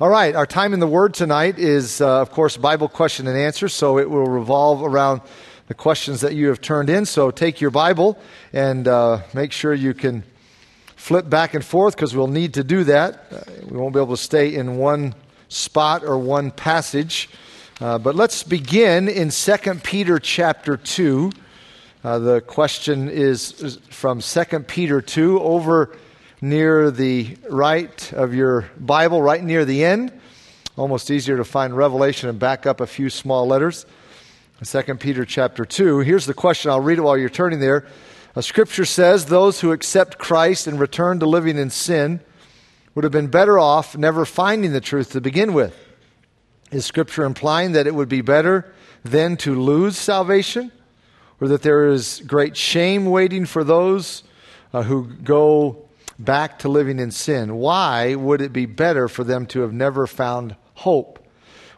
All right, our time in the Word tonight is, uh, of course, Bible question and answer, so it will revolve around the questions that you have turned in. So take your Bible and uh, make sure you can flip back and forth because we'll need to do that. Uh, we won't be able to stay in one spot or one passage. Uh, but let's begin in 2 Peter chapter 2. Uh, the question is, from 2 Peter 2 over near the right of your Bible, right near the end. Almost easier to find Revelation and back up a few small letters. 2 Peter chapter 2. Here's the question. I'll read it while you're turning there. A scripture says, Those who accept Christ and return to living in sin would have been better off never finding the truth to begin with. Is scripture implying that it would be better then to lose salvation? Or that there is great shame waiting for those uh, who go back to living in sin. Why would it be better for them to have never found hope?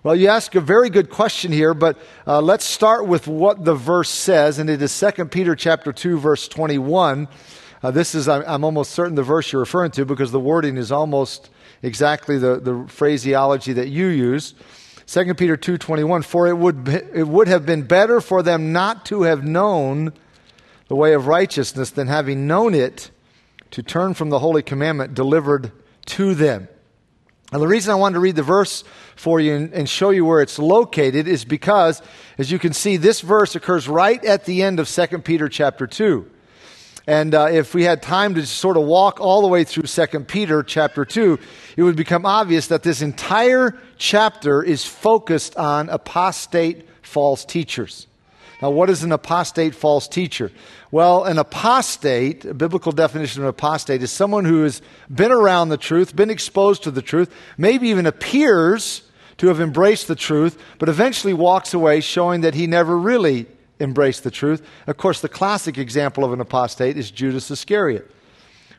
Well, you ask a very good question here, but uh, let's start with what the verse says, and it is 2 Peter chapter 2, verse 21. Uh, this is, I'm, almost certain, the verse you're referring to because the wording is almost exactly the, the phraseology that you use. 2 Peter 2.21, For it would, be, it would have been better for them not to have known the way of righteousness than having known it to turn from the holy commandment delivered to them. And the reason I wanted to read the verse for you and, and, show you where it's located is because, as you can see, this verse occurs right at the end of 2 Peter chapter 2. And uh, if we had time to sort of walk all the way through 2 Peter chapter 2, it would become obvious that this entire chapter is focused on apostate false teachers. Now, what is an apostate false teacher? Well, an apostate, a biblical definition of apostate, is someone who has been around the truth, been exposed to the truth, maybe even appears to have embraced the truth, but eventually walks away showing that he never really embraced the truth. Of course, the classic example of an apostate is Judas Iscariot,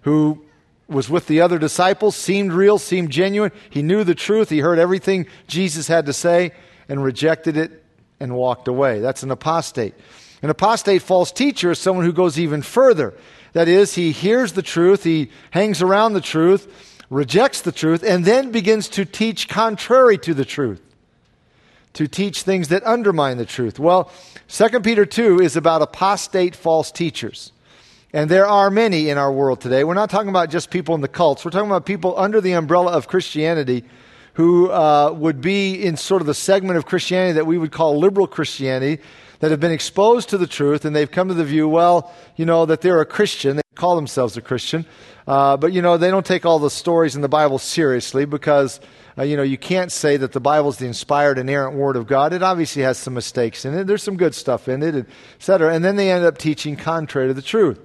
who was with the other disciples, seemed real, seemed genuine. He knew the truth, he heard everything Jesus had to say, and rejected it and walked away. That's an apostate. An apostate false teacher is someone who goes even further. That is, he hears the truth, he hangs around the truth, rejects the truth, and then begins to teach contrary to the truth, to teach things that undermine the truth. Well, 2 Peter 2 is about apostate false teachers. And there are many in our world today. We're not talking about just people in the cults, we're talking about people under the umbrella of Christianity who uh, would be in sort of the segment of Christianity that we would call liberal Christianity that have been exposed to the truth and they've come to the view, well, you know, that they're a Christian. They call themselves a Christian. Uh, but, you know, they don't take all the stories in the Bible seriously because, uh, you know, you can't say that the Bible is the inspired, inerrant Word of God. It obviously has some mistakes in it. There's some good stuff in it, et cetera. And then they end up teaching contrary to the truth.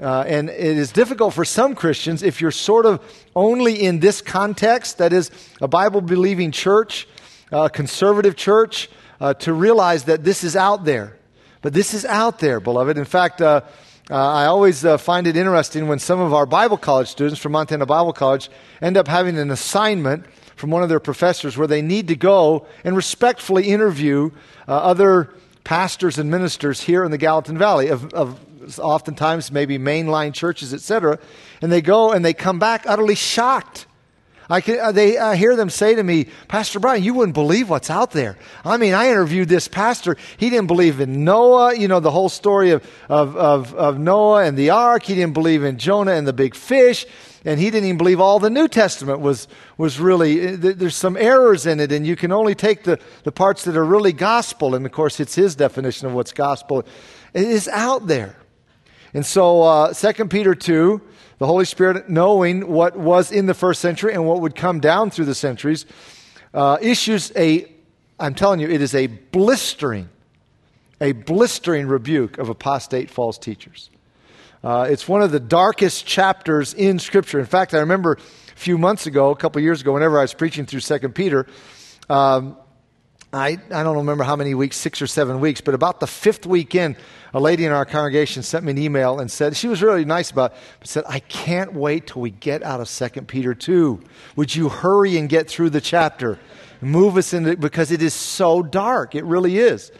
Uh, and it is difficult for some Christians if you're sort of only in this context, that is, a Bible believing church, a conservative church, uh, to realize that this is out there. But this is out there, beloved. In fact, uh, uh I always uh, find it interesting when some of our Bible college students from Montana Bible College end up having an assignment from one of their professors where they need to go and respectfully interview uh, other pastors and ministers here in the Gallatin Valley of, of oftentimes maybe mainline churches, etc. And they go and they come back utterly shocked. I, can, uh, they, I hear them say to me, Pastor Brian, you wouldn't believe what's out there. I mean, I interviewed this pastor. He didn't believe in Noah, you know, the whole story of, of, of, of Noah and the ark. He didn't believe in Jonah and the big fish. And he didn't even believe all the New Testament was, was really, uh, there's some errors in it, and you can only take the, the parts that are really gospel. And of course, it's his definition of what's gospel. It is out there. And so, uh, 2 Peter 2, the Holy Spirit, knowing what was in the first century and what would come down through the centuries, uh, issues a, I'm telling you, it is a blistering, a blistering rebuke of apostate false teachers. Uh, it's one of the darkest chapters in Scripture. In fact, I remember a few months ago, a couple years ago, whenever I was preaching through 2 Peter, um, I, I don't remember how many weeks, six or seven weeks, but about the fifth weekend, a lady in our congregation sent me an email and said, she was really nice about it, but said, I can't wait till we get out of 2 Peter 2. Would you hurry and get through the chapter? Move us into because it is so dark. It really is.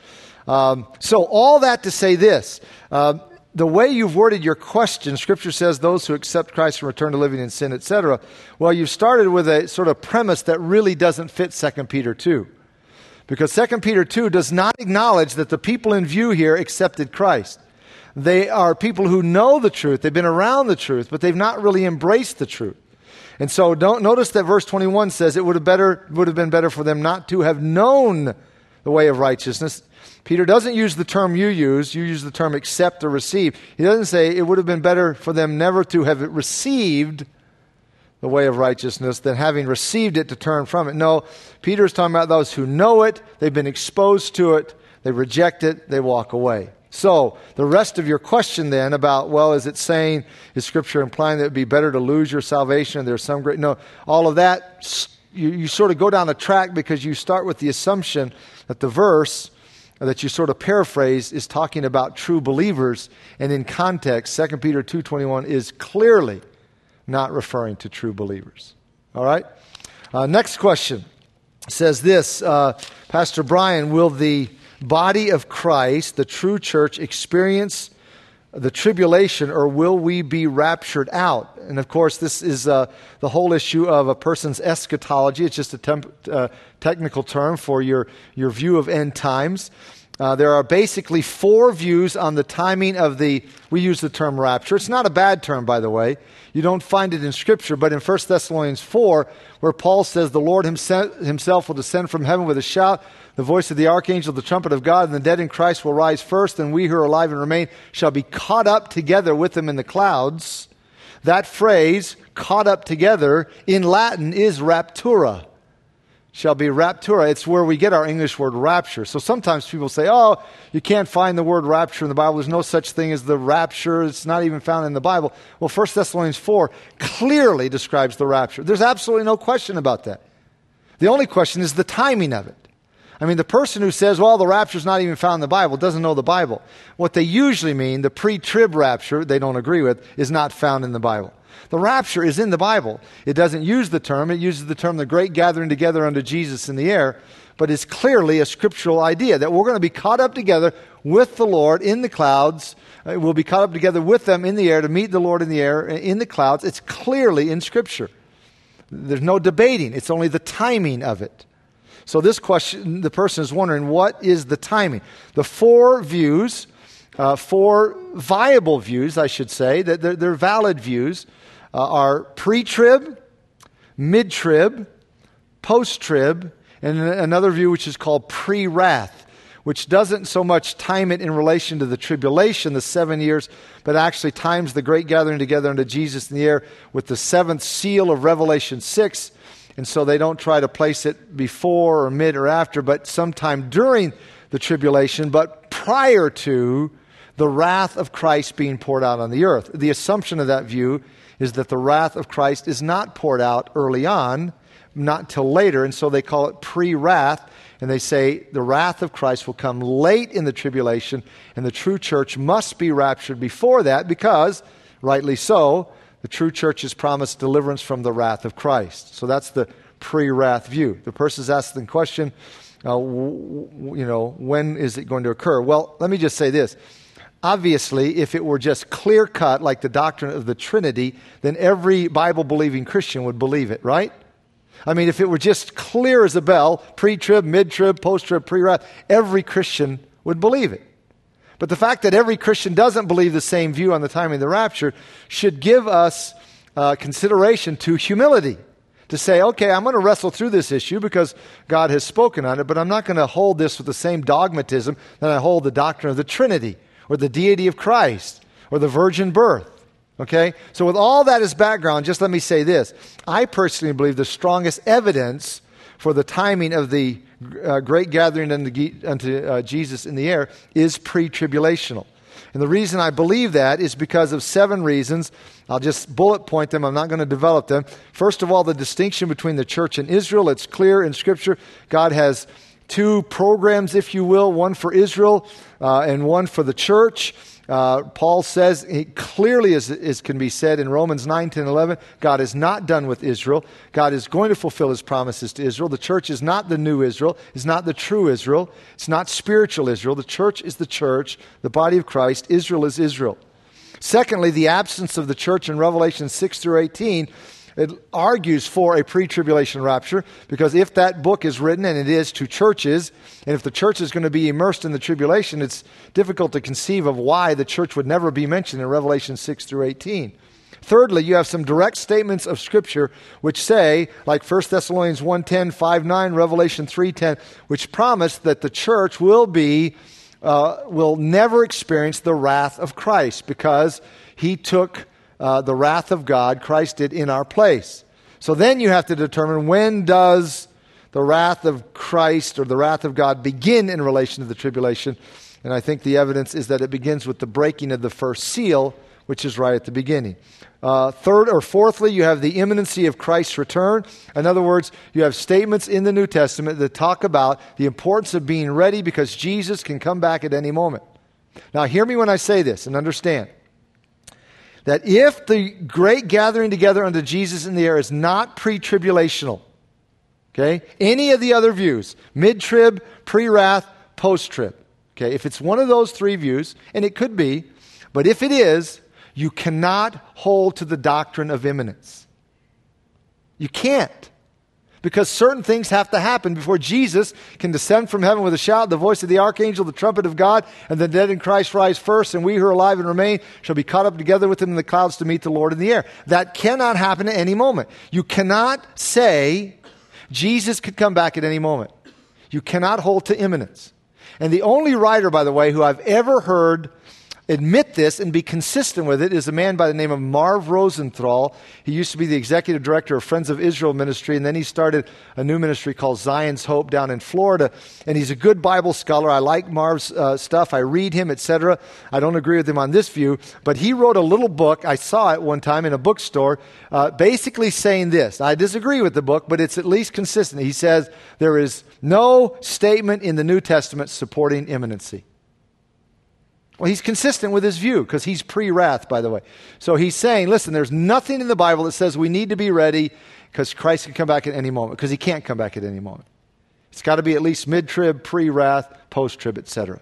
Um, so, all that to say this. Uh, the way you've worded your question, Scripture says those who accept Christ and return to living in sin, etc. Well, you've started with a sort of premise that really doesn't fit 2 Peter 2. Because 2 Peter 2 does not acknowledge that the people in view here accepted Christ. They are people who know the truth, they've been around the truth, but they've not really embraced the truth. And so don't notice that verse 21 says it would have better would have been better for them not to have known the way of righteousness. Peter doesn't use the term you use, you use the term accept or receive. He doesn't say it would have been better for them never to have received the way of righteousness than having received it to turn from it. No, Peter's talking about those who know it, they've been exposed to it, they reject it, they walk away. So, the rest of your question then about, well, is it saying, is Scripture implying that it would be better to lose your salvation there's some great. No, all of that, you, you sort of go down a track because you start with the assumption that the verse that you sort of paraphrase is talking about true believers and in context 2 peter 2.21 is clearly not referring to true believers all right uh, next question says this uh, pastor brian will the body of Christ, the true church, experience the tribulation or will we be raptured out? And of course, this is uh, the whole issue of a person's eschatology. It's just a temp- uh, technical term for your, your view of end times. Uh, there are basically four views on the timing of the, we use the term rapture. It's not a bad term, by the way. You don't find it in Scripture, but in 1 Thessalonians 4, where Paul says the Lord himself will descend from heaven with a shout, the voice of the archangel, the trumpet of God, and the dead in Christ will rise first, and we who are alive and remain shall be caught up together with them in the clouds. That phrase, caught up together, in Latin is raptura. Shall be raptura. It's where we get our English word rapture. So sometimes people say, oh, you can't find the word rapture in the Bible. There's no such thing as the rapture. It's not even found in the Bible. Well, 1 Thessalonians 4 clearly describes the rapture. There's absolutely no question about that. The only question is the timing of it. I mean, the person who says, well, the rapture's not even found in the Bible doesn't know the Bible. What they usually mean, the pre trib rapture, they don't agree with, is not found in the Bible. The rapture is in the Bible. It doesn't use the term, it uses the term the great gathering together unto Jesus in the air, but it's clearly a scriptural idea that we're going to be caught up together with the Lord in the clouds. Uh, we'll be caught up together with them in the air to meet the Lord in the air, uh, in the clouds. It's clearly in Scripture. There's no debating, it's only the timing of it. So, this question, the person is wondering, what is the timing? The four views, uh, four viable views, I should say, that they're, they're valid views, uh, are pre trib, mid trib, post trib, and another view which is called pre wrath which doesn't so much time it in relation to the tribulation, the seven years, but actually times the great gathering together unto Jesus in the air with the seventh seal of Revelation 6 and so they don't try to place it before or mid or after, but sometime during the tribulation, but prior to the wrath of Christ being poured out on the earth. The assumption of that view is that the wrath of Christ is not poured out early on, not till later, and so they call it pre wrath. And they say the wrath of Christ will come late in the tribulation, and the true church must be raptured before that because, rightly so, the true church is promised deliverance from the wrath of Christ. So that's the pre wrath view. The person is asking the question, uh, w- you know, when is it going to occur? Well, let me just say this. Obviously, if it were just clear cut, like the doctrine of the Trinity, then every Bible believing Christian would believe it, right? I mean, if it were just clear as a bell, pre trib, mid trib, post trib, pre wrath, every Christian would believe it. But the fact that every Christian doesn't believe the same view on the timing of the rapture should give us uh, consideration to humility. To say, okay, I'm going to wrestle through this issue because God has spoken on it, but I'm not going to hold this with the same dogmatism that I hold the doctrine of the Trinity or the deity of Christ or the virgin birth. Okay? So, with all that as background, just let me say this. I personally believe the strongest evidence for the timing of the uh, great gathering unto, unto uh, Jesus in the air is pre tribulational. And the reason I believe that is because of seven reasons. I'll just bullet point them. I'm not going to develop them. First of all, the distinction between the church and Israel. It's clear in Scripture. God has two programs, if you will, one for Israel uh, and one for the church. Uh, Paul says clearly, as, as can be said in Romans 9, 10, 11, God is not done with Israel. God is going to fulfill his promises to Israel. The church is not the new Israel, is not the true Israel. It's not spiritual Israel. The church is the church, the body of Christ. Israel is Israel. Secondly, the absence of the church in Revelation 6 through 18 it argues for a pre tribulation rapture because if that book is written, and it is to churches, and if the church is going to be immersed in the tribulation, it's difficult to conceive of why the church would never be mentioned in Revelation 6 through 18. Thirdly, you have some direct statements of Scripture which say, like 1 Thessalonians 1.10, 5.9, Revelation 3.10, which promise that the church will be, uh, will never experience the wrath of Christ because he took uh, the wrath of God, Christ did in our place. So then you have to determine when does the wrath of Christ or the wrath of God begin in relation to the tribulation. And I think the evidence is that it begins with the breaking of the first seal, which is right at the beginning. Uh, third or fourthly, you have the imminency of Christ's return. In other words, you have statements in the New Testament that talk about the importance of being ready because Jesus can come back at any moment. Now, hear me when I say this and understand that if the great gathering together unto Jesus in the air is not pre tribulational, okay, any of the other views, mid trib, pre wrath, post trib, okay, if it's one of those three views, and it could be, but if it is, you cannot hold to the doctrine of imminence. You can't because certain things have to happen before Jesus can descend from heaven with a shout, the voice of the archangel, the trumpet of God, and the dead in Christ rise first, and we who are alive and remain shall be caught up together with him in the clouds to meet the Lord in the air. That cannot happen at any moment. You cannot say Jesus could come back at any moment. You cannot hold to imminence. And the only writer, by the way, who I've ever heard admit this and be consistent with it is a man by the name of Marv Rosenthal. He used to be the executive director of Friends of Israel Ministry, and then he started a new ministry called Zion's Hope down in Florida. And he's a good Bible scholar. I like Marv's uh, stuff. I read him, etc. I don't agree with him on this view, but he wrote a little book. I saw it one time in a bookstore, uh, basically saying this. I disagree with the book, but it's at least consistent. He says there is no statement in the New Testament supporting imminency. Well, he's consistent with his view because he's pre wrath, by the way. So he's saying, listen, there's nothing in the Bible that says we need to be ready because Christ can come back at any moment, because he can't come back at any moment. It's got to be at least mid trib, pre wrath, post trib, etc.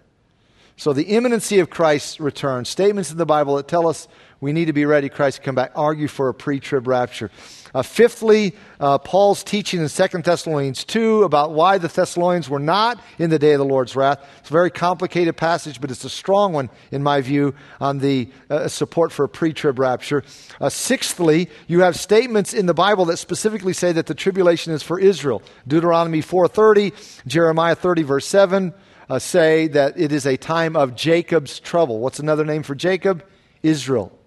So the imminency of Christ's return, statements in the Bible that tell us we need to be ready, Christ come back, argue for a pre trib rapture. Uh, fifthly, uh, Paul's teaching in 2 Thessalonians 2 about why the Thessalonians were not in the day of the Lord's wrath. It's a very complicated passage, but it's a strong one, in my view, on the uh, support for a pre trib rapture. Uh, sixthly, you have statements in the Bible that specifically say that the tribulation is for Israel. Deuteronomy 4.30, Jeremiah 30, verse 7. Uh, say that it is a time of Jacob's trouble. What's another name for Jacob? Israel.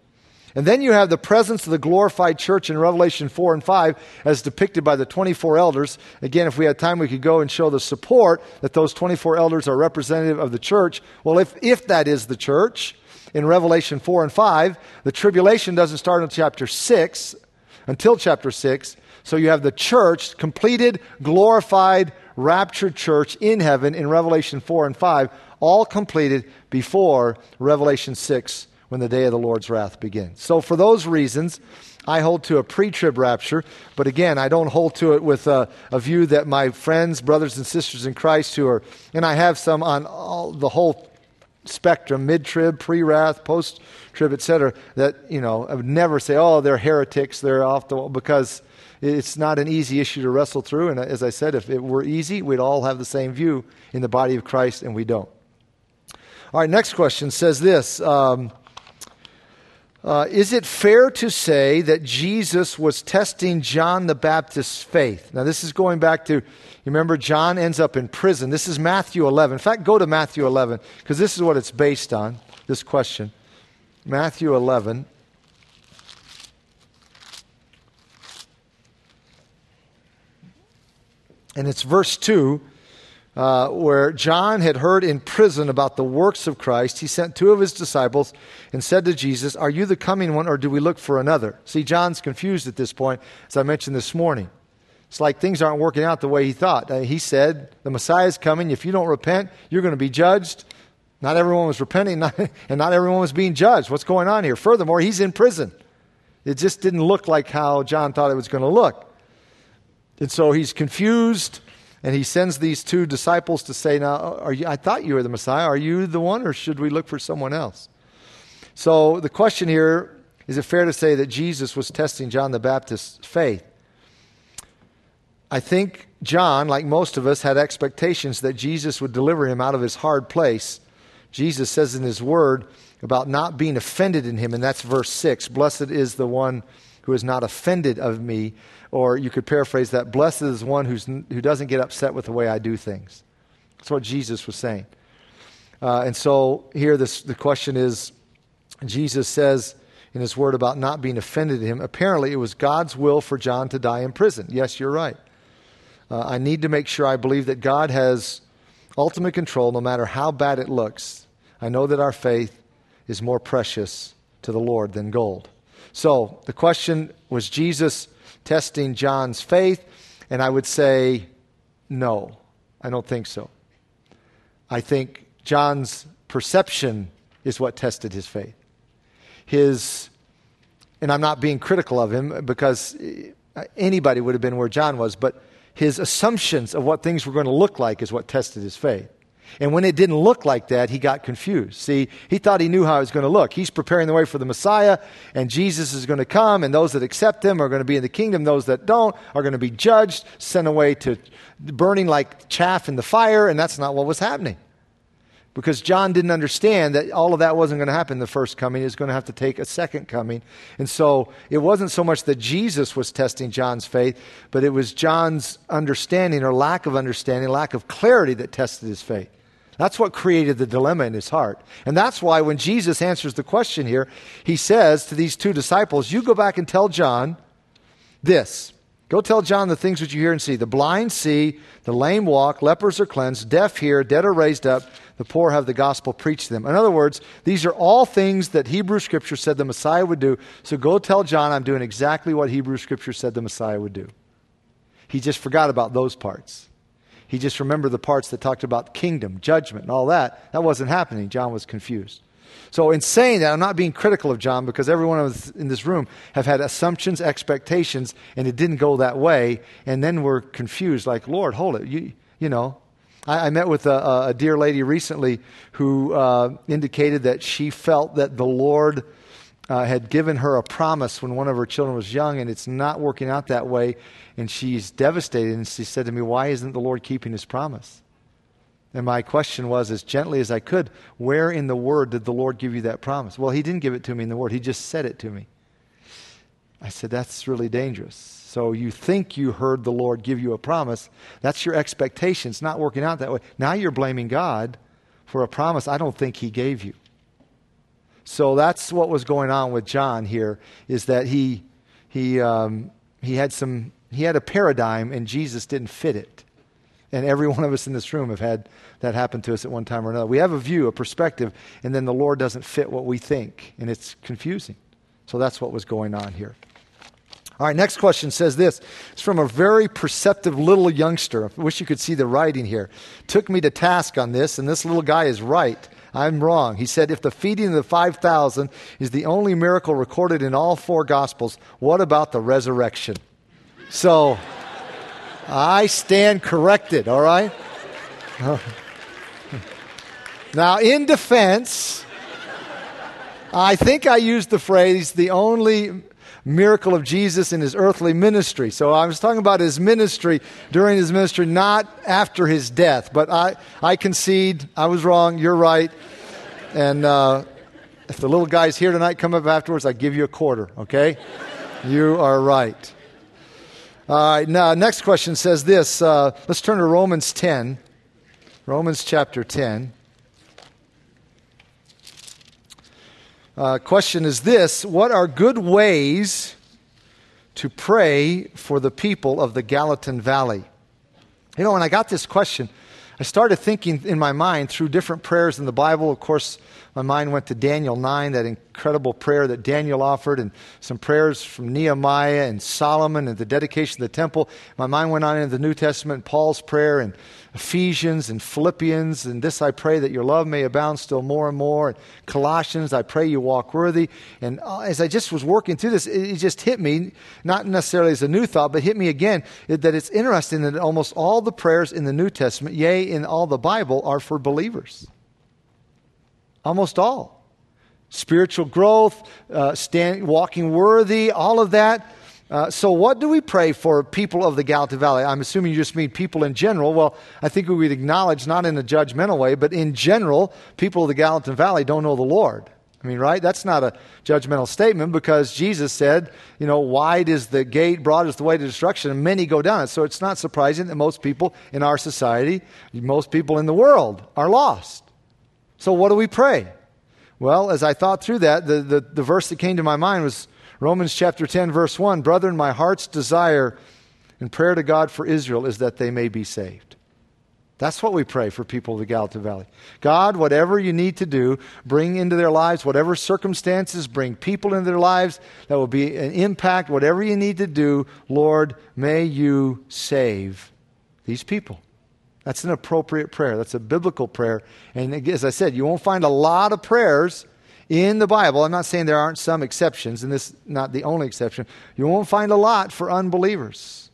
And then you have the presence of the glorified church in Revelation 4 and 5 as depicted by the 24 elders. Again, if we had time, we could go and show the support that those 24 elders are representative of the church. Well, if, if that is the church, in Revelation 4 and 5, the tribulation doesn't start until chapter 6, until chapter 6. So you have the church, completed, glorified, raptured church in heaven in Revelation 4 and 5, all completed before Revelation 6 when the day of the Lord's wrath begins. So, for those reasons, I hold to a pre trib rapture, but again, I don't hold to it with a, a, view that my friends, brothers, and sisters in Christ who are, and I have some on all, the whole spectrum mid trib, pre wrath, post trib, etc. that, you know, I would never say, oh, they're heretics, they're off the wall, because it's not an easy issue to wrestle through. And as I said, if it were easy, we'd all have the same view in the body of Christ, and we don't. All right, next question says this. Um, uh, is it fair to say that Jesus was testing John the Baptist's faith? Now, this is going back to, you remember, John ends up in prison. This is Matthew 11. In fact, go to Matthew 11, because this is what it's based on, this question. Matthew 11. And it's verse 2 uh, where John had heard in prison about the works of Christ, he sent two of his disciples and said to Jesus, Are you the coming one, or do we look for another? See, John's confused at this point, as I mentioned this morning. It's like things aren't working out the way he thought. Uh, he said, The Messiah is coming. If you don't repent, you're going to be judged. Not everyone was repenting, not, and not everyone was being judged. What's going on here? Furthermore, he's in prison. It just didn't look like how John thought it was going to look. And so he's confused. And he sends these two disciples to say, Now, you, I thought you were the Messiah. Are you the one, or should we look for someone else? So the question here is it fair to say that Jesus was testing John the Baptist's faith? I think John, like most of us, had expectations that Jesus would deliver him out of his hard place. Jesus says in his word about not being offended in him, and that's verse 6 Blessed is the one who is not offended of me. Or you could paraphrase that Blessed is one who's, who doesn't get upset with the way I do things. That's what Jesus was saying. Uh, and so here this, the question is Jesus says in his word about not being offended in him, apparently it was God's will for John to die in prison. Yes, you're right. Uh, I need to make sure I believe that God has ultimate control no matter how bad it looks. I know that our faith is more precious to the Lord than gold. So the question was Jesus testing John's faith? And I would say, no, I don't think so. I think John's perception is what tested his faith. His, and I'm not being critical of him because eh, anybody would have been where John was, but his assumptions of what things were going to look like is what tested his faith. And when it didn't look like that, he got confused. See, he thought he knew how it was going to look. He's preparing the way for the Messiah, and Jesus is going to come, and those that accept him are going to be in the kingdom. Those that don't are going to be judged, sent away to burning like chaff in the fire, and that's not what was happening because John didn't understand that all of that wasn't going to happen the first coming. Was going to have to take a second coming. And so it wasn't so much that Jesus was testing John's faith, but it was John's understanding or lack of understanding, lack of clarity that tested his faith. That's what created the dilemma in his heart. And that's why when Jesus answers the question here, he says to these two disciples, You go back and tell John this. Go tell John the things which you hear and see. The blind see, the lame walk, lepers are cleansed, deaf hear, dead are raised up, the poor have the gospel preached to them. In other words, these are all things that Hebrew Scripture said the Messiah would do. So go tell John I'm doing exactly what Hebrew Scripture said the Messiah would do. He just forgot about those parts. He just remembered the parts that talked about kingdom, judgment, and all that. That wasn't happening. John was confused. So, in saying that, I'm not being critical of John because everyone in this room have had assumptions, expectations, and it didn't go that way. And then we're confused, like, Lord, hold it. You, you know, I, I met with a, a, dear lady recently who uh, indicated that she felt that the Lord uh, had given her a promise when one of her children was young, and it's not working out that way. And she's devastated. And she said to me, Why isn't the Lord keeping his promise? And my question was, as gently as I could, where in the Word did the Lord give you that promise? Well, He didn't give it to me in the Word, He just said it to me. I said, That's really dangerous. So you think you heard the Lord give you a promise. That's your expectation. It's not working out that way. Now you're blaming God for a promise I don't think He gave you. So that's what was going on with John here, is that he, he, um, he, had some, he had a paradigm and Jesus didn't fit it. And every one of us in this room have had that happen to us at one time or another. We have a view, a perspective, and then the Lord doesn't fit what we think, and it's confusing. So that's what was going on here. All right, next question says this. It's from a very perceptive little youngster. I wish you could see the writing here. Took me to task on this, and this little guy is right. I'm wrong. He said, if the feeding of the 5,000 is the only miracle recorded in all four Gospels, what about the resurrection? So. I stand corrected, all right? Now, in defense, I think I used the phrase the only miracle of Jesus in his earthly ministry. So I was talking about his ministry during his ministry, not after his death. But I, I concede I was wrong. You're right. And uh, if the little guy's here tonight, come up afterwards. I give you a quarter, okay? You are right. All right, now, next question says this. Uh, let's turn to Romans 10. Romans chapter 10. Uh, question is this What are good ways to pray for the people of the Gallatin Valley? You know, when I got this question, I started thinking in my mind through different prayers in the Bible. Of course, my mind went to Daniel 9, that incredible prayer that Daniel offered, and some prayers from Nehemiah and Solomon and the dedication of the temple. My mind went on into the New Testament, Paul's prayer and Ephesians and Philippians, and this I pray that your love may abound still more and more. And Colossians, I pray you walk worthy. And uh, as I just was working through this, it just hit me, not necessarily as a new thought, but hit me again, that it's interesting that almost all the prayers in the New Testament, yea, in all the Bible, are for believers. Almost all. spiritual growth, uh, stand, walking worthy, all of that. Uh, so, what do we pray for people of the Gallatin Valley? I'm assuming you just mean people in general. Well, I think we would acknowledge, not in a judgmental way, but in general, people of the Gallatin Valley don't know the Lord. I mean, right? That's not a judgmental statement because Jesus said, you know, wide is the gate, broad is the way to destruction, and many go down it. So it's not surprising that most people in our society, most people in the world, are lost. So what do we pray? Well, as I thought through that, the, the, the verse that came to my mind was Romans chapter 10, verse 1. Brethren, my heart's desire and prayer to God for Israel is that they may be saved. That's what we pray for people of the Gallatin Valley. God, whatever you need to do, bring into their lives, whatever circumstances, bring people into their lives that will be an impact, whatever you need to do, Lord, may you save these people. That's an appropriate prayer. That's a biblical prayer. And as I said, you won't find a lot of prayers in the Bible. I'm not saying there aren't some exceptions, and this is not the only exception. You won't find a lot for unbelievers.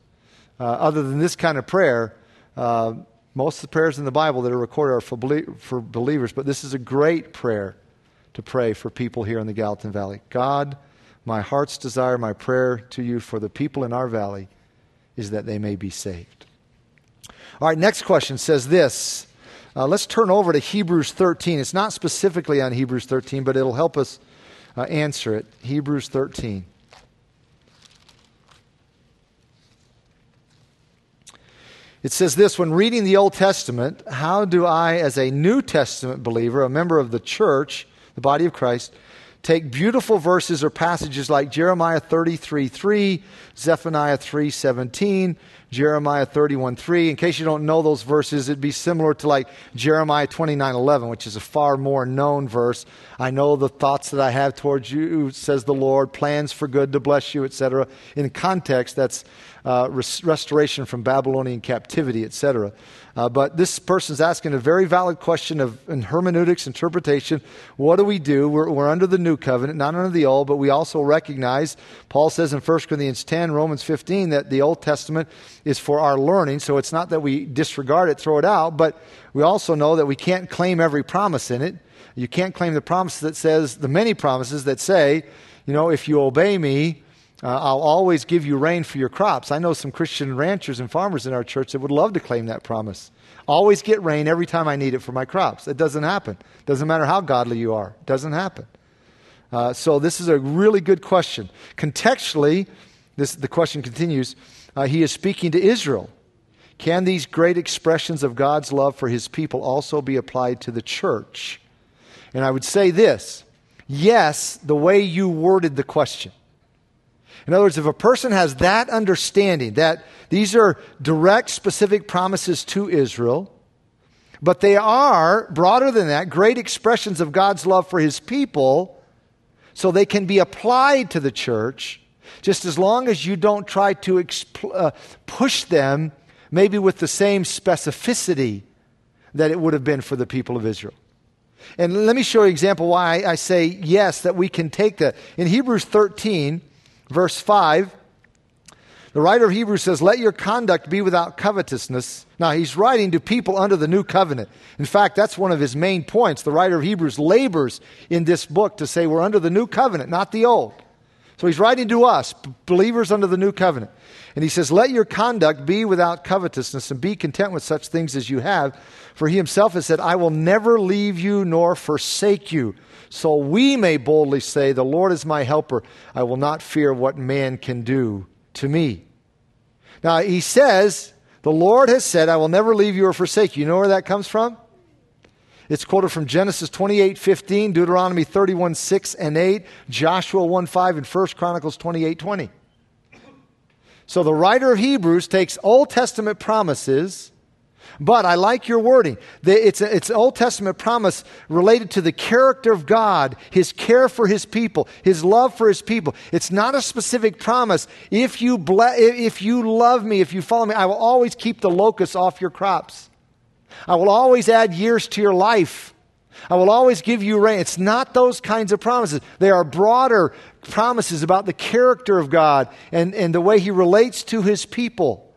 Uh, other than this kind of prayer, uh, most of the prayers in the Bible that are recorded are for, for believers, but this is a great prayer to pray for people here in the Gallatin Valley. God, my heart's desire, my prayer to you for the people in our valley is that they may be saved. All right, next question says this. Uh, let's turn over to Hebrews 13. It's not specifically on Hebrews 13, but it'll help us uh, answer it. Hebrews 13. It says this when reading the Old Testament, how do I, as a New Testament believer, a member of the church, the body of Christ, take beautiful verses or passages like Jeremiah 33 3, Zephaniah 3 17, Jeremiah 31 3. In case you don't know those verses, it'd be similar to like Jeremiah 29 11, which is a far more known verse. I know the thoughts that I have towards you, says the Lord, plans for good to bless you, etc. In context, that's uh, res- restoration from Babylonian captivity, etc. Uh, but this person's asking a very valid question of in hermeneutics, interpretation. What do we do? We're, we're under the new covenant, not under the old, but we also recognize, Paul says in 1 Corinthians 10, Romans 15, that the Old Testament is for our learning. So it's not that we disregard it, throw it out, but we also know that we can't claim every promise in it. You can't claim the promise that says, the many promises that say, you know, if you obey me, uh, I'll always give you rain for your crops. I know some Christian ranchers and farmers in our church that would love to claim that promise. Always get rain every time I need it for my crops. It doesn't happen. Doesn't matter how godly you are. It doesn't happen. Uh, so this is a really good question. Contextually, this, the question continues. Uh, he is speaking to Israel. Can these great expressions of God's love for his people also be applied to the church? And I would say this yes, the way you worded the question. In other words, if a person has that understanding that these are direct, specific promises to Israel, but they are, broader than that, great expressions of God's love for his people, so they can be applied to the church, just as long as you don't try to uh, push them, maybe with the same specificity that it would have been for the people of Israel. And let me show you an example why I say yes, that we can take that. In Hebrews 13, Verse 5, the writer of Hebrews says, Let your conduct be without covetousness. Now, he's writing to people under the new covenant. In fact, that's one of his main points. The writer of Hebrews labors in this book to say we're under the new covenant, not the old. So he's writing to us, believers under the new covenant. And he says, Let your conduct be without covetousness and be content with such things as you have. For he himself has said, I will never leave you nor forsake you so we may boldly say, The Lord is my helper. I will not fear what man can do to me. Now, he says, The Lord has said, I will never leave you or forsake you. You know where that comes from? It's quoted from Genesis 28 15, Deuteronomy 31 6 and 8, Joshua 1 5, and 1 Chronicles 28 20. So the writer of Hebrews takes Old Testament promises but I like your wording. It's, a, it's an Old Testament promise related to the character of God, His care for His people, His love for His people. It's not a specific promise. If you, ble- if you love me, if you follow me, I will always keep the locusts off your crops. I will always add years to your life. I will always give you rain. It's not those kinds of promises. They are broader promises about the character of God and, and the way He relates to His people.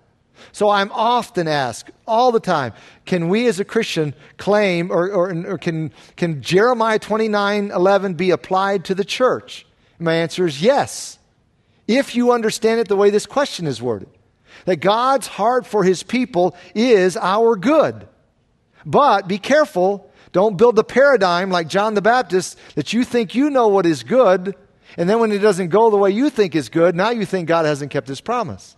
So I'm often asked all the time, can we as a Christian claim or, or, or can, can Jeremiah 29 11 be applied to the church? My answer is yes, if you understand it the way this question is worded. That God's heart for his people is our good. But be careful, don't build the paradigm like John the Baptist that you think you know what is good, and then when it doesn't go the way you think is good, now you think God hasn't kept his promise.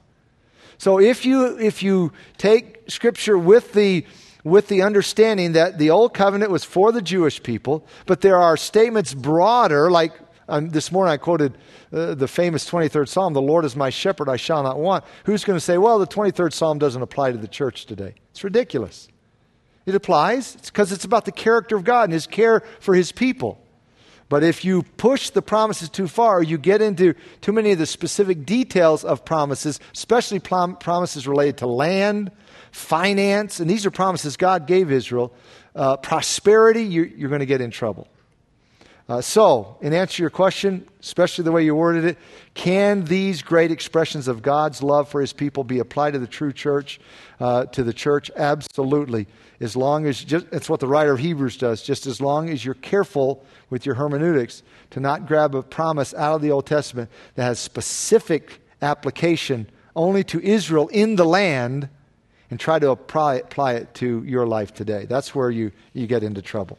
So if you if you take scripture with the with the understanding that the old covenant was for the Jewish people, but there are statements broader, like um, this morning I quoted uh, the famous 23rd Psalm, The Lord is my shepherd, I shall not want. Who's going to say, well, the 23rd Psalm doesn't apply to the church today? It's ridiculous. It applies because it's about the character of God and his care for his people. But if you push the promises too far, you get into too many of the specific details of promises, especially prom- promises related to land, finance, and these are promises God gave Israel, uh, prosperity, you're, you're going to get in trouble. Uh, so, in answer to your question, especially the way you worded it, can these great expressions of God's love for his people be applied to the true church, uh, to the church? Absolutely. As long as, just, that's what the writer of Hebrews does, just as long as you're careful with your hermeneutics to not grab a promise out of the Old Testament that has specific application only to Israel in the land and try to apply, apply it to your life today. That's where you, you get into trouble.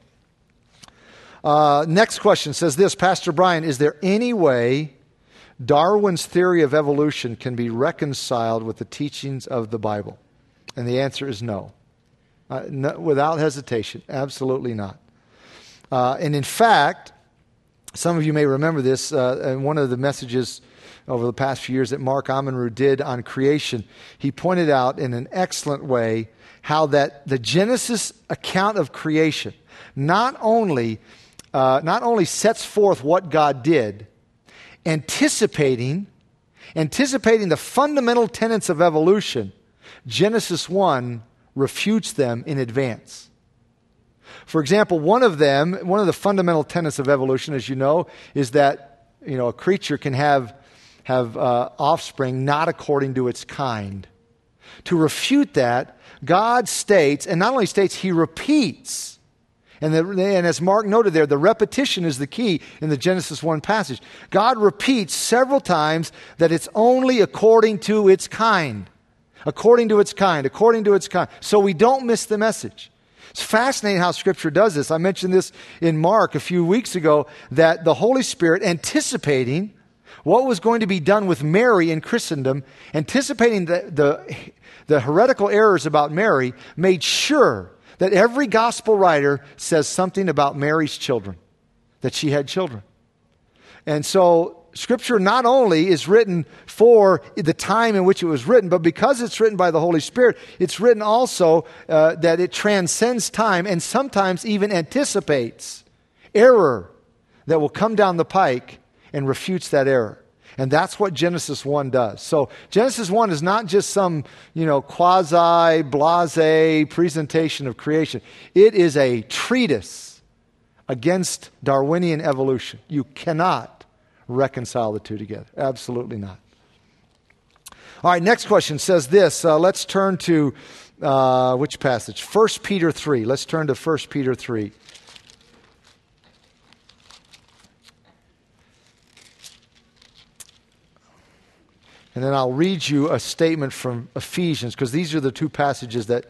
Uh, next question says this Pastor Brian, is there any way Darwin's theory of evolution can be reconciled with the teachings of the Bible? And the answer is no. Uh, no without hesitation, absolutely not. Uh, and in fact, some of you may remember this uh, in one of the messages over the past few years that Mark Amenru did on creation. He pointed out in an excellent way how that the Genesis account of creation not only uh, not only sets forth what God did, anticipating, anticipating the fundamental tenets of evolution, Genesis 1 refutes them in advance. For example, one of them, one of the fundamental tenets of evolution, as you know, is that you know, a creature can have, have uh, offspring not according to its kind. To refute that, God states, and not only states, he repeats and, the, and as Mark noted there, the repetition is the key in the Genesis 1 passage. God repeats several times that it's only according to its kind. According to its kind, according to its kind. So we don't miss the message. It's fascinating how Scripture does this. I mentioned this in Mark a few weeks ago that the Holy Spirit, anticipating what was going to be done with Mary in Christendom, anticipating the, the, the heretical errors about Mary, made sure that every gospel writer says something about Mary's children, that she had children. And so Scripture not only is written for the time in which it was written, but because it's written by the Holy Spirit, it's written also uh, that it transcends time and sometimes even anticipates error that will come down the pike and refutes that error. And that's what Genesis 1 does. So Genesis 1 is not just some, you know, quasi blase presentation of creation. It is a treatise against Darwinian evolution. You cannot reconcile the two together. Absolutely not. All right, next question says this. Uh, let's turn to uh, which passage? 1 Peter 3. Let's turn to 1 Peter 3. And then I'll read you a statement from Ephesians because these are the two passages that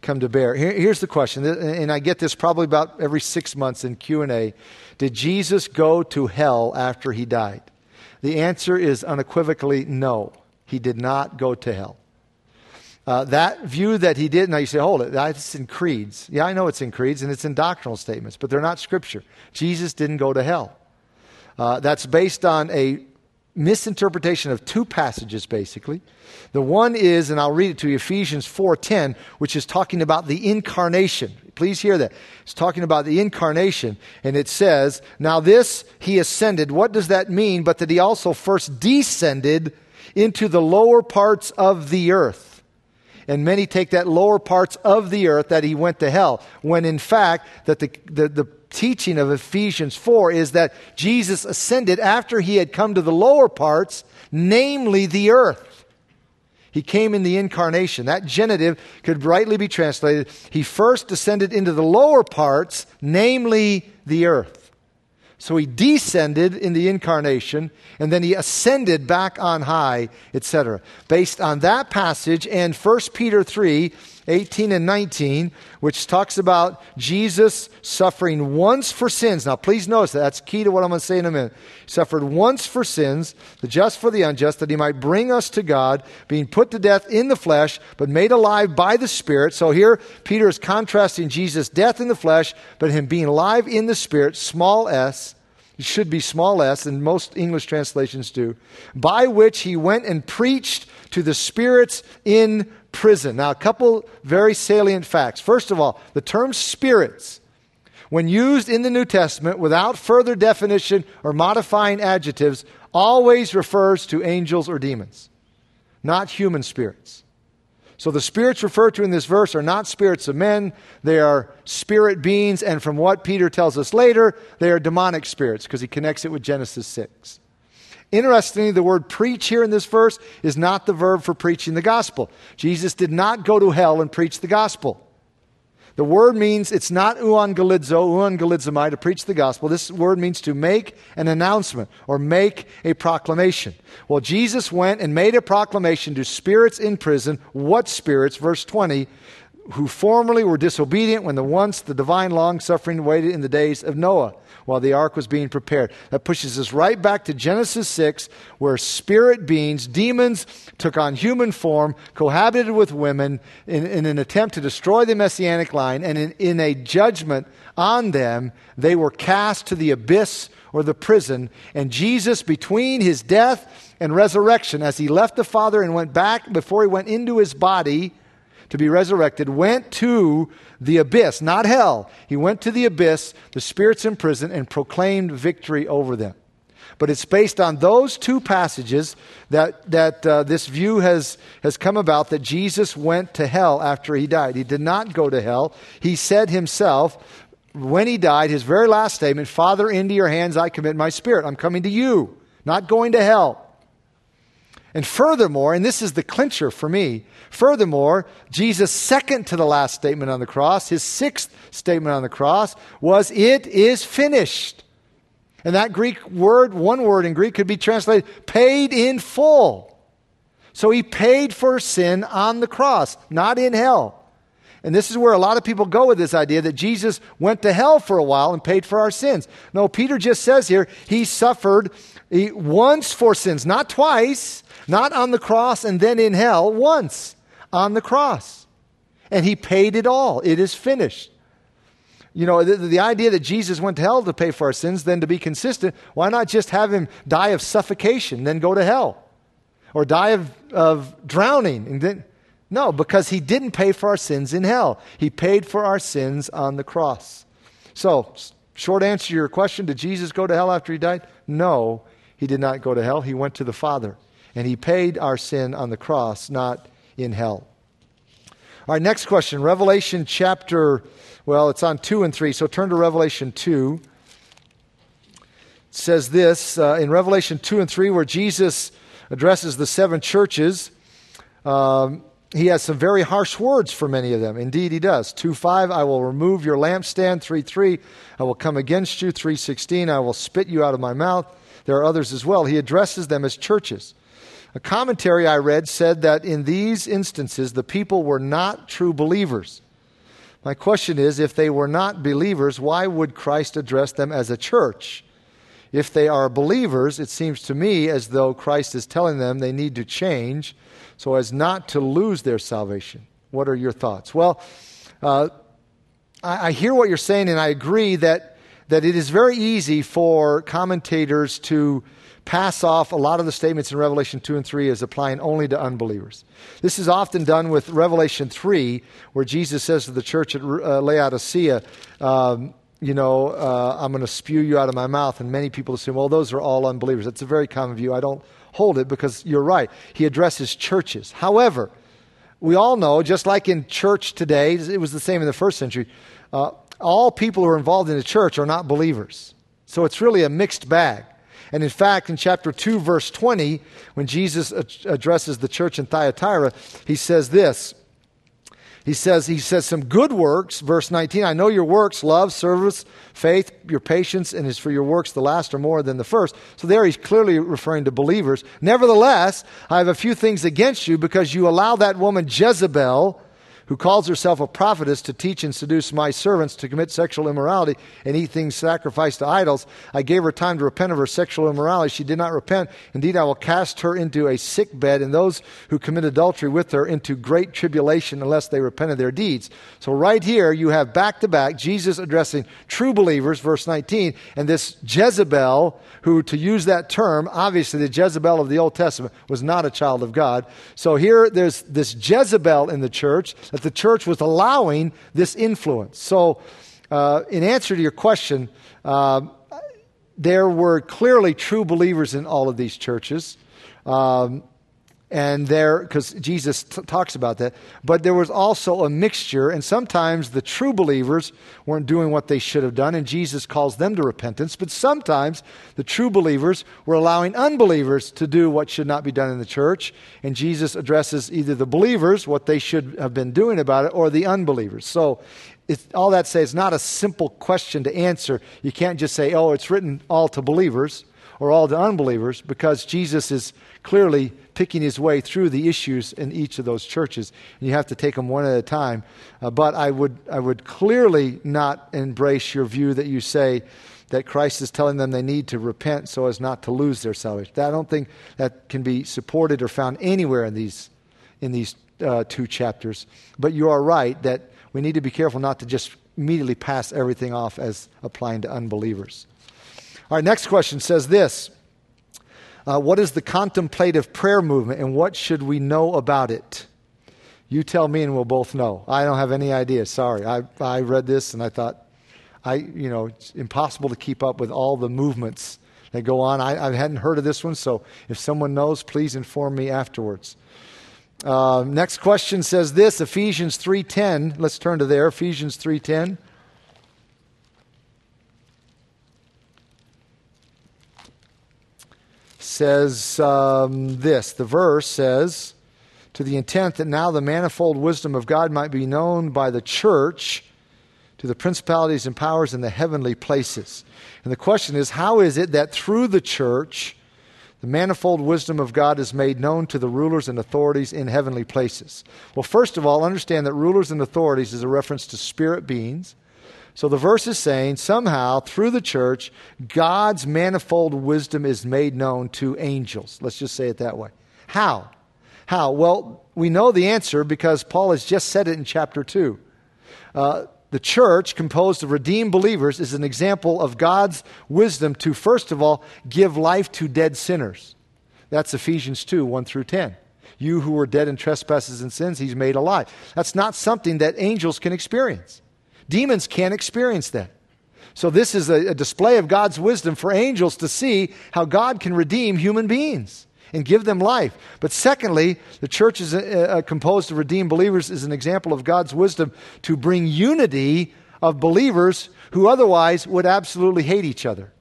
come to bear. Here, here's the question, and I get this probably about every six months in Q&A. Did Jesus go to hell after he died? The answer is unequivocally no. He did not go to hell. Uh, that view that he did, now you say, hold it, that's in creeds. Yeah, I know it's in creeds and it's in doctrinal statements, but they're not scripture. Jesus didn't go to hell. Uh, that's based on a misinterpretation of two passages basically. The one is and I'll read it to you Ephesians 4:10 which is talking about the incarnation. Please hear that. It's talking about the incarnation and it says, "Now this he ascended. What does that mean but that he also first descended into the lower parts of the earth?" And many take that lower parts of the earth that he went to hell, when in fact that the, the, the teaching of Ephesians 4 is that Jesus ascended after he had come to the lower parts, namely the earth. He came in the incarnation. That genitive could rightly be translated He first descended into the lower parts, namely the earth. So he descended in the incarnation, and then he ascended back on high, etc. Based on that passage and 1 Peter 3, 18 and 19, which talks about Jesus suffering once for sins. Now, please notice that. That's key to what I'm going to say in a minute. He suffered once for sins, the just for the unjust, that he might bring us to God, being put to death in the flesh, but made alive by the Spirit. So here, Peter is contrasting Jesus' death in the flesh, but him being alive in the Spirit, small s. It should be small s, and most English translations do. By which he went and preached to the spirits in prison. Now, a couple very salient facts. First of all, the term spirits, when used in the New Testament without further definition or modifying adjectives, always refers to angels or demons, not human spirits. So the spirits referred to in this verse are not spirits of men, they are spirit beings, and from what Peter tells us later, they are demonic spirits because he connects it with Genesis 6. Interestingly, the word preach here in this verse is not the verb for preaching the gospel. Jesus did not go to hell and preach the gospel. The word means it's not euangelizo, euangelizomai, to preach the gospel. This word means to make an announcement or make a proclamation. Well, Jesus went and made a proclamation to spirits in prison. What spirits? Verse 20 who formerly were disobedient when the once the divine long suffering waited in the days of Noah while the ark was being prepared. That pushes us right back to Genesis 6, where spirit beings, demons, took on human form, cohabited with women in, in an attempt to destroy the messianic line, and in, in a judgment on them, they were cast to the abyss or the prison. And Jesus, between his death and resurrection, as he left the Father and went back before he went into his body, to be resurrected, went to the abyss, not hell. He went to the abyss, the spirits in prison, and proclaimed victory over them. But it's based on those two passages that, that uh, this view has, has come about that Jesus went to hell after he died. He did not go to hell. He said himself, when he died, his very last statement, Father, into your hands I commit my spirit. I'm coming to you, not going to hell. And furthermore, and this is the clincher for me, furthermore, Jesus' second to the last statement on the cross, his sixth statement on the cross, was, It is finished. And that Greek word, one word in Greek, could be translated paid in full. So he paid for sin on the cross, not in hell. And this is where a lot of people go with this idea that Jesus went to hell for a while and paid for our sins. No, Peter just says here, he suffered once for sins, not twice, not on the cross and then in hell, once on the cross. And he paid it all. It is finished. You know, the, the, idea that Jesus went to hell to pay for our sins, then to be consistent, why not just have him die of suffocation, then go to hell? Or die of, of drowning? And then, no, because he didn't pay for our sins in hell. He paid for our sins on the cross. So, short answer to your question did Jesus go to hell after he died? No, he did not go to hell. He went to the Father. And he paid our sin on the cross, not in hell. All right, next question. Revelation chapter, well, it's on 2 and 3, so turn to Revelation 2. It says this uh, in Revelation 2 and 3, where Jesus addresses the seven churches. Um, he has some very harsh words for many of them. Indeed, he does. 2 5, I will remove your lampstand. 3 3, I will come against you. 3 16, I will spit you out of my mouth. There are others as well. He addresses them as churches. A commentary I read said that in these instances, the people were not true believers. My question is if they were not believers, why would Christ address them as a church? If they are believers, it seems to me as though Christ is telling them they need to change so as not to lose their salvation. What are your thoughts? Well, uh, I, I hear what you're saying, and I agree that, that it is very easy for commentators to pass off a lot of the statements in Revelation 2 and 3 as applying only to unbelievers. This is often done with Revelation 3, where Jesus says to the church at uh, Laodicea, um, you know, uh, I'm going to spew you out of my mouth. And many people assume, well, those are all unbelievers. That's a very common view. I don't hold it because you're right. He addresses churches. However, we all know, just like in church today, it was the same in the first century, uh, all people who are involved in the church are not believers. So it's really a mixed bag. And in fact, in chapter 2, verse 20, when Jesus addresses the church in Thyatira, he says this. He says, he says some good works, verse 19. I know your works, love, service, faith, your patience, and is for your works the last are more than the first. So there he's clearly referring to believers. Nevertheless, I have a few things against you because you allow that woman Jezebel, who calls herself a prophetess to teach and seduce my servants to commit sexual immorality and eat things sacrificed to idols. I gave her time to repent of her sexual immorality. She did not repent. Indeed, I will cast her into a sick bed and those who commit adultery with her into great tribulation unless they repent of their deeds. So, right here, you have back to back Jesus addressing true believers, verse 19, and this Jezebel, who, to use that term, obviously the Jezebel of the Old Testament was not a child of God. So, here there's this Jezebel in the church that the church was allowing this influence. So, uh, in answer to your question, uh, there were clearly true believers in all of these churches. Um, and there because jesus t- talks about that. But there was also a mixture and sometimes the true believers weren't doing what they should have done and jesus calls them to repentance. But sometimes the true believers were allowing unbelievers to do what should not be done in the church. And jesus addresses either the believers what they should have been doing about it or the unbelievers. So all that says it's not a simple question to answer. You can't just say oh it's written all to believers or all to unbelievers because jesus is clearly picking his way through the issues in each of those churches. And you have to take them one at a time. Uh, but I would, I would clearly not embrace your view that you say that Christ is telling them they need to repent so as not to lose their salvation. I don't think that can be supported or found anywhere in these, in these uh, two chapters. But you are right that we need to be careful not to just immediately pass everything off as applying to unbelievers. Our next question says this uh, what is the contemplative prayer movement and what should we know about it? You tell me and we'll both know. I don't have any idea. Sorry. I, I read this and I thought, I, you know, it's impossible to keep up with all the movements that go on. I, I hadn't heard of this one, so if someone knows, please inform me afterwards. Uh, next question says this Ephesians 3.10. Let's turn to there. Ephesians 3.10. says um, this the verse says, to the intent that now the manifold wisdom of God might be known by the church to the principalities and powers in the heavenly places. And the question is, how is it that through the church, the manifold wisdom of God is made known to the rulers and authorities in heavenly places? Well, first of all, understand that rulers and authorities is a reference to spirit beings so the verse is saying somehow through the church, God's manifold wisdom is made known to angels. Let's just say it that way. How? How? Well, we know the answer because Paul has just said it in chapter 2. Uh, the church, composed of redeemed believers, is an example of God's wisdom to, first of all, give life to dead sinners. That's Ephesians 2 1 through 10. You who were dead in trespasses and sins, he's made alive. That's not something that angels can experience. Demons can't experience that. So, this is a, a, display of God's wisdom for angels to see how God can redeem human beings and give them life. But secondly, the church is uh, uh, composed of redeemed believers is an example of God's wisdom to bring unity of believers who otherwise would absolutely hate each other.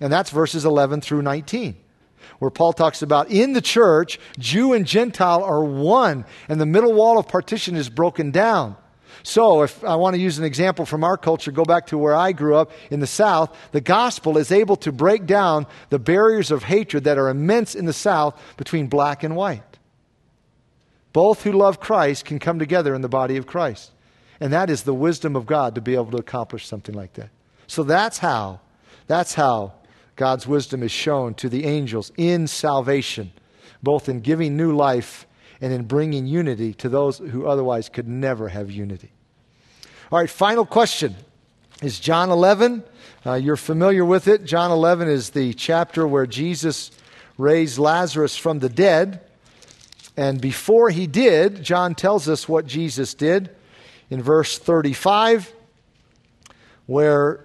And that's verses 11 through 19 where Paul talks about in the church, Jew and Gentile are one, and the middle wall of partition is broken down. So, if I want to use an example from our culture, go back to where I grew up in the South, the gospel is able to break down the barriers of hatred that are immense in the South between black and white. Both who love Christ can come together in the body of Christ. And that is the wisdom of God to be able to accomplish something like that. So that's how, that's how God's wisdom is shown to the angels in salvation, both in giving new life and in bringing unity to those who otherwise could never have unity. All right, final question is John 11. Uh, you're familiar with it. John 11 is the chapter where Jesus raised Lazarus from the dead. And before he did, John tells us what Jesus did in verse 35, where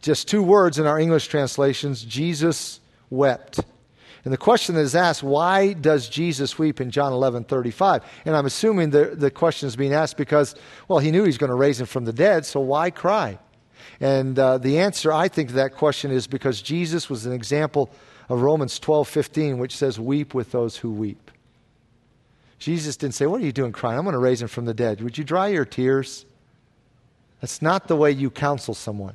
just two words in our English translations Jesus wept. And the question that is asked, why does Jesus weep in John 11 35? And I'm assuming the, the question is being asked because, well, he knew he's going to raise him from the dead, so why cry? And uh, the answer, I think, to that question is because Jesus was an example of Romans 12 15, which says, Weep with those who weep. Jesus didn't say, What are you doing crying? I'm going to raise him from the dead. Would you dry your tears? That's not the way you counsel someone.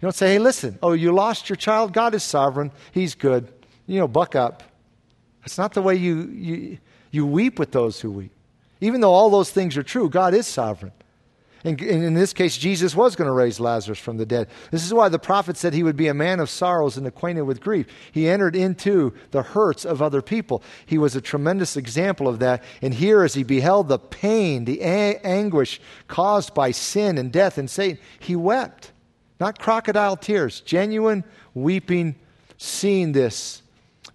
You don't say, Hey, listen, oh, you lost your child? God is sovereign. He's good. You know, buck up. That's not the way you, you, you weep with those who weep. Even though all those things are true, God is sovereign. And in this case, Jesus was going to raise Lazarus from the dead. This is why the prophet said he would be a man of sorrows and acquainted with grief. He entered into the hurts of other people. He was a tremendous example of that. And here, as he beheld the pain, the a- anguish caused by sin and death and Satan, he wept. Not crocodile tears, genuine weeping, seeing this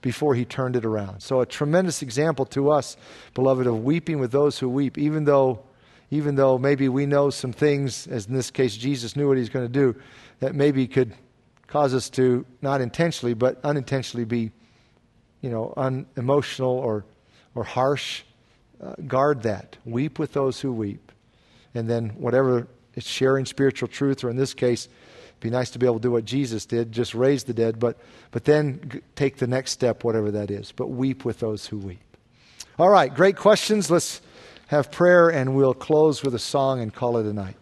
before he turned it around. So, a tremendous example to us, beloved, of weeping with those who weep, even though even though maybe we know some things, as in this case, Jesus knew what he's going to do, that maybe could cause us to not intentionally, but unintentionally be, you know, unemotional or, or harsh. Uh, guard that. Weep with those who weep. And then whatever it's sharing spiritual truth, or in this case, be nice to be able to do what Jesus did, just raise the dead, but, but then take the next step, whatever that is. But weep with those who weep. All right, great questions. Let's have prayer, and we'll close with a song and call it a night.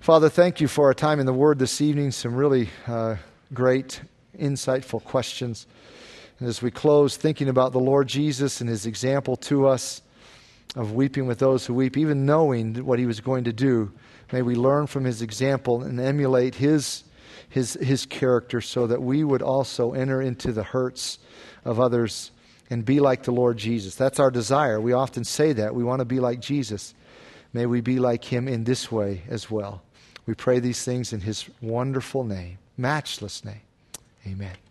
Father, thank you for our time in the Word this evening. Some really uh, great, insightful questions. And as we close, thinking about the Lord Jesus and his example to us of weeping with those who weep, even knowing what he was going to do, may we learn from his example and emulate his, his, his character so that we would also enter into the hurts of others and be like the Lord Jesus. That's our desire. We often say that. We want to be like Jesus. May we be like him in this way as well. We pray these things in his wonderful name, matchless name. Amen.